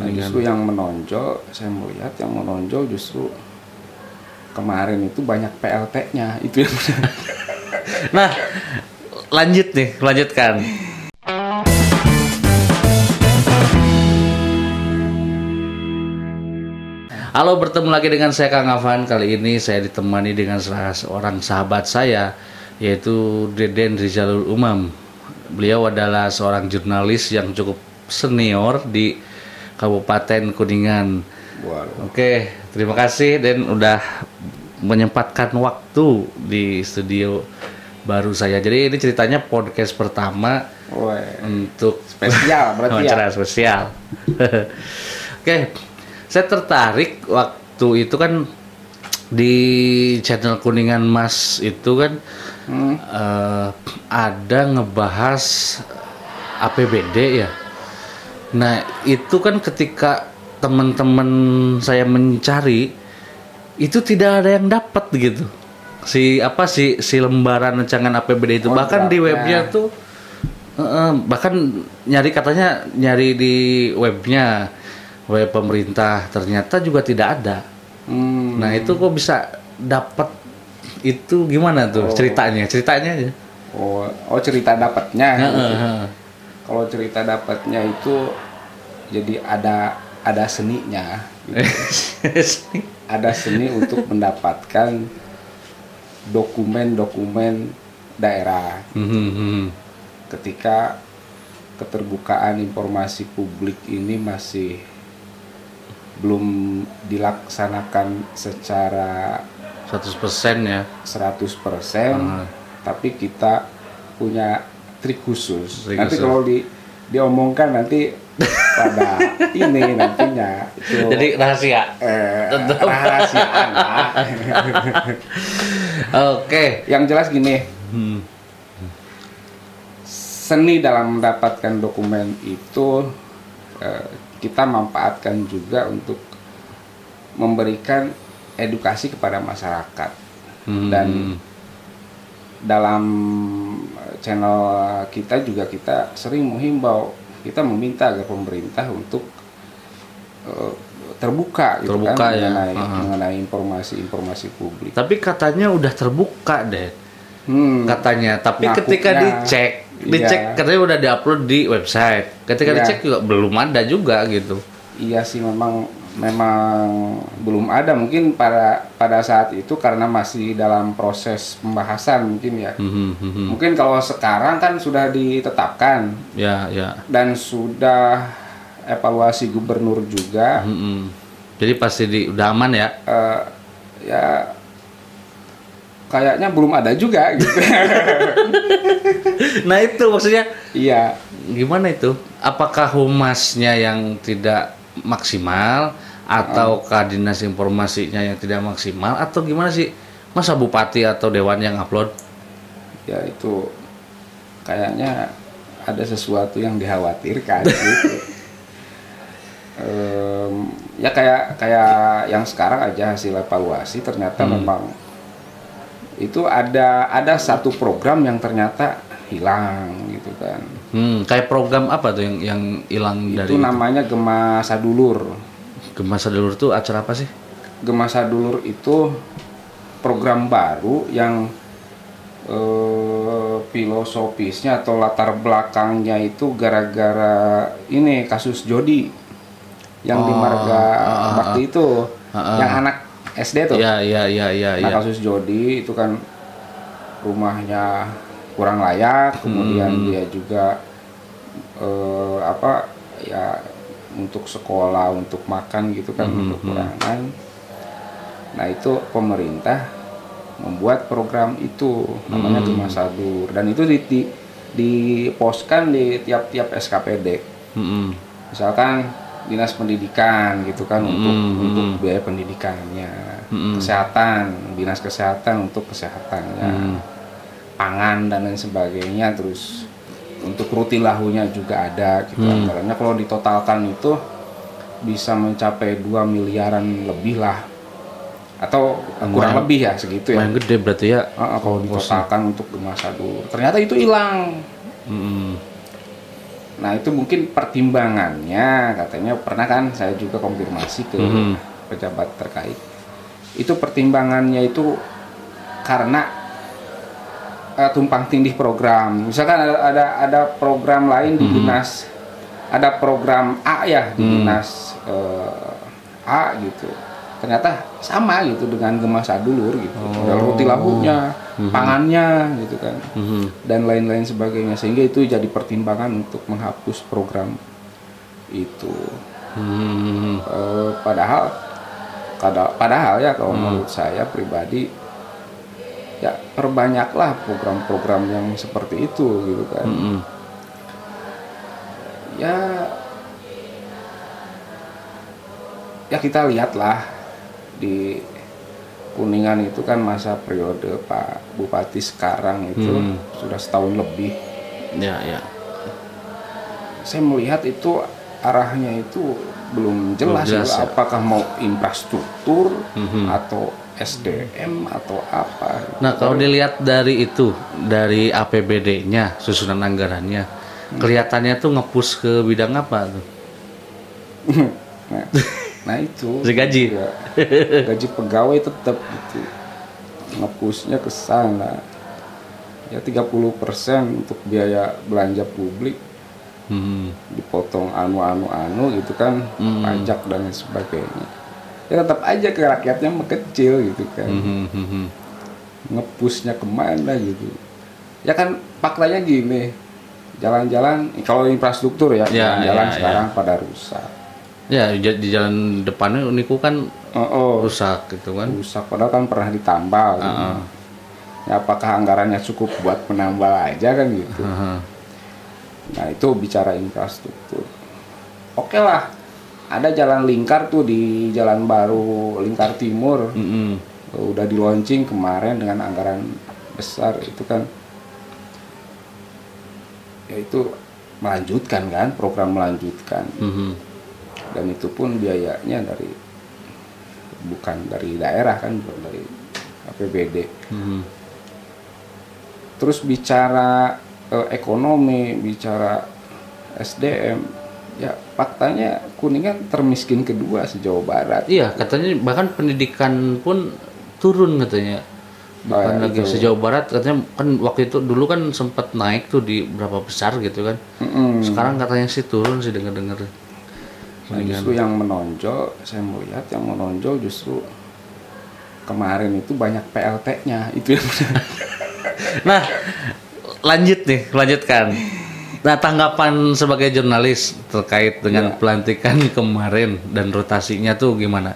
Nah, justru yang menonjol, saya melihat yang menonjol justru kemarin itu banyak PLT-nya itu yang Nah, lanjut nih, lanjutkan. Halo, bertemu lagi dengan saya Kang Afan. Kali ini saya ditemani dengan salah seorang sahabat saya, yaitu Deden Rizalul Umam. Beliau adalah seorang jurnalis yang cukup senior di Kabupaten Kuningan. Waduh. Oke, terima kasih Dan udah menyempatkan waktu di studio baru saya. Jadi ini ceritanya podcast pertama Woi, untuk spesial berarti ya. spesial. Oke, saya tertarik waktu itu kan di channel Kuningan Mas itu kan Hmm. eh, ada ngebahas APBD ya. Nah itu kan ketika teman-teman saya mencari itu tidak ada yang dapat gitu. Si apa si si lembaran rancangan APBD itu Oh, bahkan di webnya tuh eh, bahkan nyari katanya nyari di webnya web pemerintah ternyata juga tidak ada. Hmm. Nah itu kok bisa dapat itu gimana tuh Oh. ceritanya? Ceritanya aja. Oh, oh cerita dapatnya. Heeh, gitu. Kalau cerita dapatnya itu jadi ada ada seninya. gitu. Ada seni untuk mendapatkan dokumen-dokumen daerah Mhm, mhm. ketika keterbukaan informasi publik ini masih belum dilaksanakan secara 100% ya. 100% Ah. tapi kita punya trik khusus. Trik nanti khusus. kalau di diomongkan nanti pada ini nantinya itu Jadi rahasia. eh, rahasiaan lah. Oke. Yang jelas gini, Hmm. seni dalam mendapatkan dokumen itu eh, kita manfaatkan juga untuk memberikan edukasi kepada masyarakat Hmm. dan dalam channel kita juga kita sering menghimbau kita meminta agar pemerintah untuk eh, terbuka gitu Terbuka kan ya. mengenai Aha. mengenai informasi-informasi publik. Tapi katanya udah terbuka deh. Hmm, Katanya. Tapi Ngakuknya, ketika dicek, dicek iya. katanya udah diupload di website. Ketika Iya. dicek juga belum ada juga gitu. Iya sih memang memang belum ada mungkin pada pada saat itu karena masih dalam proses pembahasan mungkin ya. Mhm, mhm. Mungkin kalau sekarang kan sudah ditetapkan Ya, ya. dan sudah evaluasi gubernur juga. Mhm. Jadi pasti di udah aman ya. eh, ya kayaknya belum ada juga gitu. Nah, itu maksudnya iya. gimana itu? Apakah humasnya yang tidak maksimal atau dinas informasinya yang tidak maksimal atau gimana sih? Masa bupati atau dewan yang upload? Ya itu kayaknya ada sesuatu yang dikhawatirkan gitu. Em, ya kayak kayak yang sekarang aja hasil evaluasi ternyata memang itu ada ada satu program yang ternyata hilang gitu kan. Hmm, kayak program apa tuh yang yang hilang dari itu namanya Gema Sadulur. Gema Sadulur tuh acara apa sih? Gema Sadulur itu program baru yang eh, filosofisnya atau latar belakangnya itu gara-gara ini kasus Jody yang di Oh, Marga ah, ah, Bakti itu Ah, ah. yang anak SD tuh. Iya, iya, iya, iya, Nah iya. kasus Jody itu kan rumahnya kurang layak, kemudian Hmm. dia juga eh, apa ya untuk sekolah, untuk makan gitu kan Hmm, kekurangan. Nah itu pemerintah membuat program itu namanya Hmm. Gema Sadur dan itu di, di diposkan di tiap-tiap SKPD. Mm-mm. Misalkan dinas pendidikan gitu kan untuk Hmm, untuk hmm. biaya pendidikannya, Hmm. kesehatan dinas kesehatan untuk kesehatannya, Hmm. Pangan dan lain sebagainya, terus untuk rutin lahunya juga ada gitu Hmm. anggarannya kalau ditotalkan itu bisa mencapai 2 miliaran lebih lah atau kurang Lumayan. lebih ya segitu ya Main gede berarti ya. Ah, kalau ditotalkan untuk Gema Sadur ternyata itu hilang Mm-mm. Nah itu mungkin pertimbangannya katanya pernah kan saya juga konfirmasi ke Mhm. pejabat terkait. Itu pertimbangannya itu karena eh, tumpang tindih program. Misalkan ada ada, ada program lain di dinas, ada program A ya di Hmm. dinas eh, A gitu. Ternyata sama gitu dengan Gema Sadulur gitu. Ada roti labunya, pangannya gitu kan Mhm. dan lain-lain sebagainya sehingga itu jadi pertimbangan untuk menghapus program itu Mhm. Eh, padahal padahal ya kalau menurut saya pribadi ya perbanyaklah program-program yang seperti itu gitu kan Mhm. ya ya kita lihatlah di kuningan itu kan masa periode Pak Bupati sekarang itu Hmm. sudah setahun lebih Ya, ya. saya melihat itu arahnya itu belum jelas, Belum jelas, gitu. ya. apakah mau infrastruktur Mhm. atau SDM atau apa Nah, kalau dilihat dari itu, dari APBD-nya, susunan anggarannya, kelihatannya tuh ngepush ke bidang apa tuh? nah, nah itu gaji? ya, gaji pegawai tetap gitu ngepusnya ke sana ya 30% untuk biaya belanja publik Hmm. dipotong anu-anu anu gitu kan Hmm. pajak dan sebagainya ya tetap aja ke rakyatnya mengecil gitu kan Hmm, hmm, hmm. ngepusnya ke mana gitu ya kan faktanya gini jalan-jalan kalau infrastruktur ya Ya, jalan-jalan ya, sekarang pada rusak Ya, di jalan depannya niku kan oh, oh, rusak gitu kan. rusak padahal kan pernah ditambal gitu. Heeh. ya apakah anggarannya cukup buat menambal aja kan gitu Heeh. nah itu bicara infrastruktur oke lah ada jalan lingkar tuh di jalan baru lingkar timur Mm-mm. udah di launching kemarin dengan anggaran besar itu kan ya itu melanjutkan kan program melanjutkan Mhm. dan itu pun biayanya dari bukan dari daerah kan bukan dari APBD Mhm. terus bicara eh, ekonomi bicara SDM ya faktanya kuningan termiskin kedua sejauh barat Iya, katanya bahkan pendidikan pun turun katanya. Bukan Oh, ya, lagi itu. sejauh barat katanya kan waktu itu dulu kan sempat naik tuh di berapa besar gitu kan. Mm-mm. Sekarang katanya sih turun sih denger-denger. Nah, justru yang menonjol, saya melihat yang menonjol justru kemarin itu banyak PLT-nya itu yang Nah, lanjut nih, lanjutkan. Nah, tanggapan sebagai jurnalis terkait dengan Iya. pelantikan kemarin dan rotasinya tuh gimana?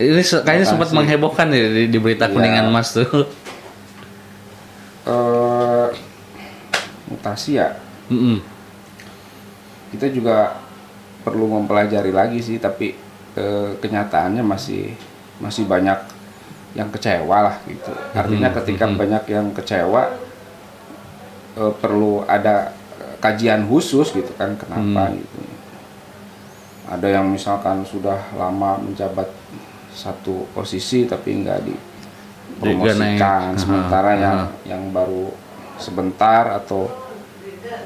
Ini se- kayaknya sempat menghebohkan ya di, di berita Iya. kuningan mas tuh. eh, mutasi ya. Mm-mm. Kita juga perlu mempelajari lagi sih, tapi eh, kenyataannya masih masih banyak yang kecewa lah gitu. Artinya ketika banyak yang kecewa eh, perlu ada kajian khusus gitu kan kenapa gitu. Ada yang misalkan sudah lama menjabat satu posisi tapi nggak dipromosikan, sementara Aha, yang yang baru sebentar atau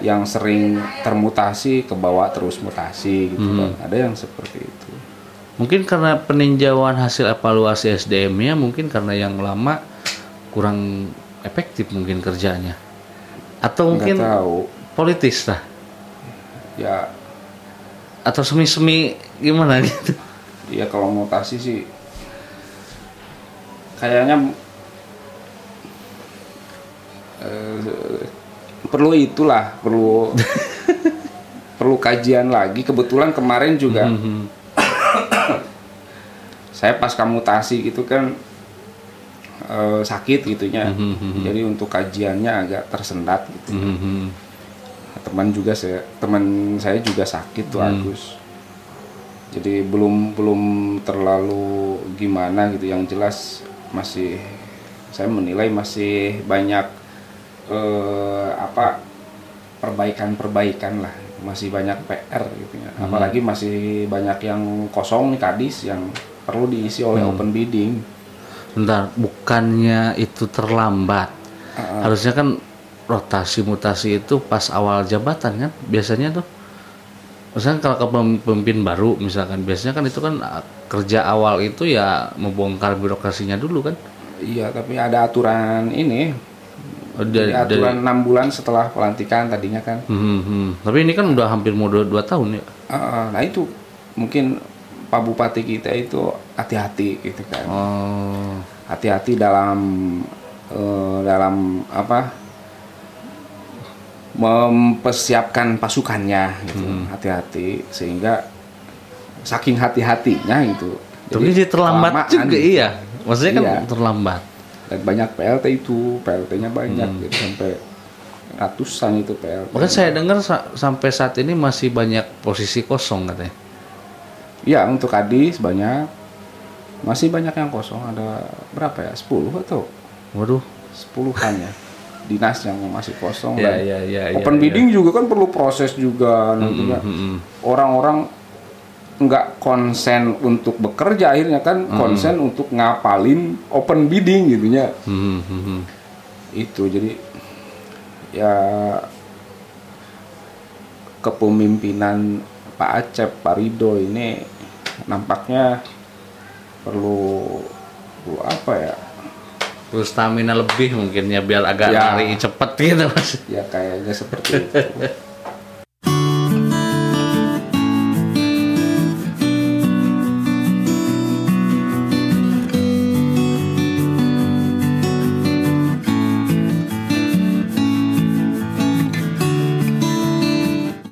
yang sering termutasi ke bawah terus mutasi gitu kan. Ada yang seperti itu. Mungkin karena peninjauan hasil evaluasi SDM-nya mungkin karena yang lama kurang efektif mungkin kerjanya. Atau Nggak mungkin tahu. politis lah. Ya, Atau semi-semi gimana gitu. ya kalau mutasi sih kayaknya eh, perlu itulah, perlu perlu kajian lagi. Kebetulan kemarin juga Mhm. saya pas mutasi gitu kan eh, sakit gitunya. Mhm. Jadi untuk kajiannya agak tersendat gitu. Mhm. teman juga saya teman saya juga sakit tuh Agus jadi belum belum terlalu gimana gitu yang jelas masih saya menilai masih banyak eh, apa perbaikan-perbaikan lah masih banyak PR gitu ya apalagi masih banyak yang kosong nih kadis yang perlu diisi oleh open bidding Bentar, bukannya itu terlambat. Ah, Harusnya kan rotasi mutasi itu pas awal jabatan kan biasanya tuh misalkan kalau ke pem- pemimpin baru misalkan biasanya kan itu kan ah, kerja awal itu ya membongkar birokrasinya dulu kan Iya, tapi ada aturan ini. Oh, Jadi dari- aturan enam bulan setelah pelantikan tadinya kan. Hmm, hmm. tapi ini kan udah hampir mau dua, dua tahun ya Ah, nah itu mungkin Pak Bupati kita itu hati-hati gitu kan. oh Hati-hati dalam eh, dalam apa? mempersiapkan pasukannya gitu. Hmm. Hati-hati sehingga saking hati-hatinya gitu. tapi dia terlambat juga gitu. iya maksudnya kan Iya. terlambat Dan banyak PLT itu, PLT-nya banyak Hmm. gitu sampai ratusan itu PLT. Bahkan saya dengar sa- sampai saat ini masih banyak posisi kosong katanya. Iya, untuk kadis banyak. Masih banyak yang kosong, ada berapa ya? 10 atau Waduh. 10-an ya. Dinas yang masih kosong Ya, dan ya, ya, ya, open ya. bidding juga kan perlu proses juga nantinya. Mm-mm. Orang-orang nggak konsen untuk bekerja akhirnya kan konsen untuk ngapalin open bidding gitunya. Hmm, hmm, hmm. Itu jadi ya kepemimpinan Pak Acep, Pak Rido ini nampaknya perlu perlu apa ya? Terus stamina lebih mungkin ya biar agak Ya. lari cepet gitu mas. Ya kayaknya seperti itu.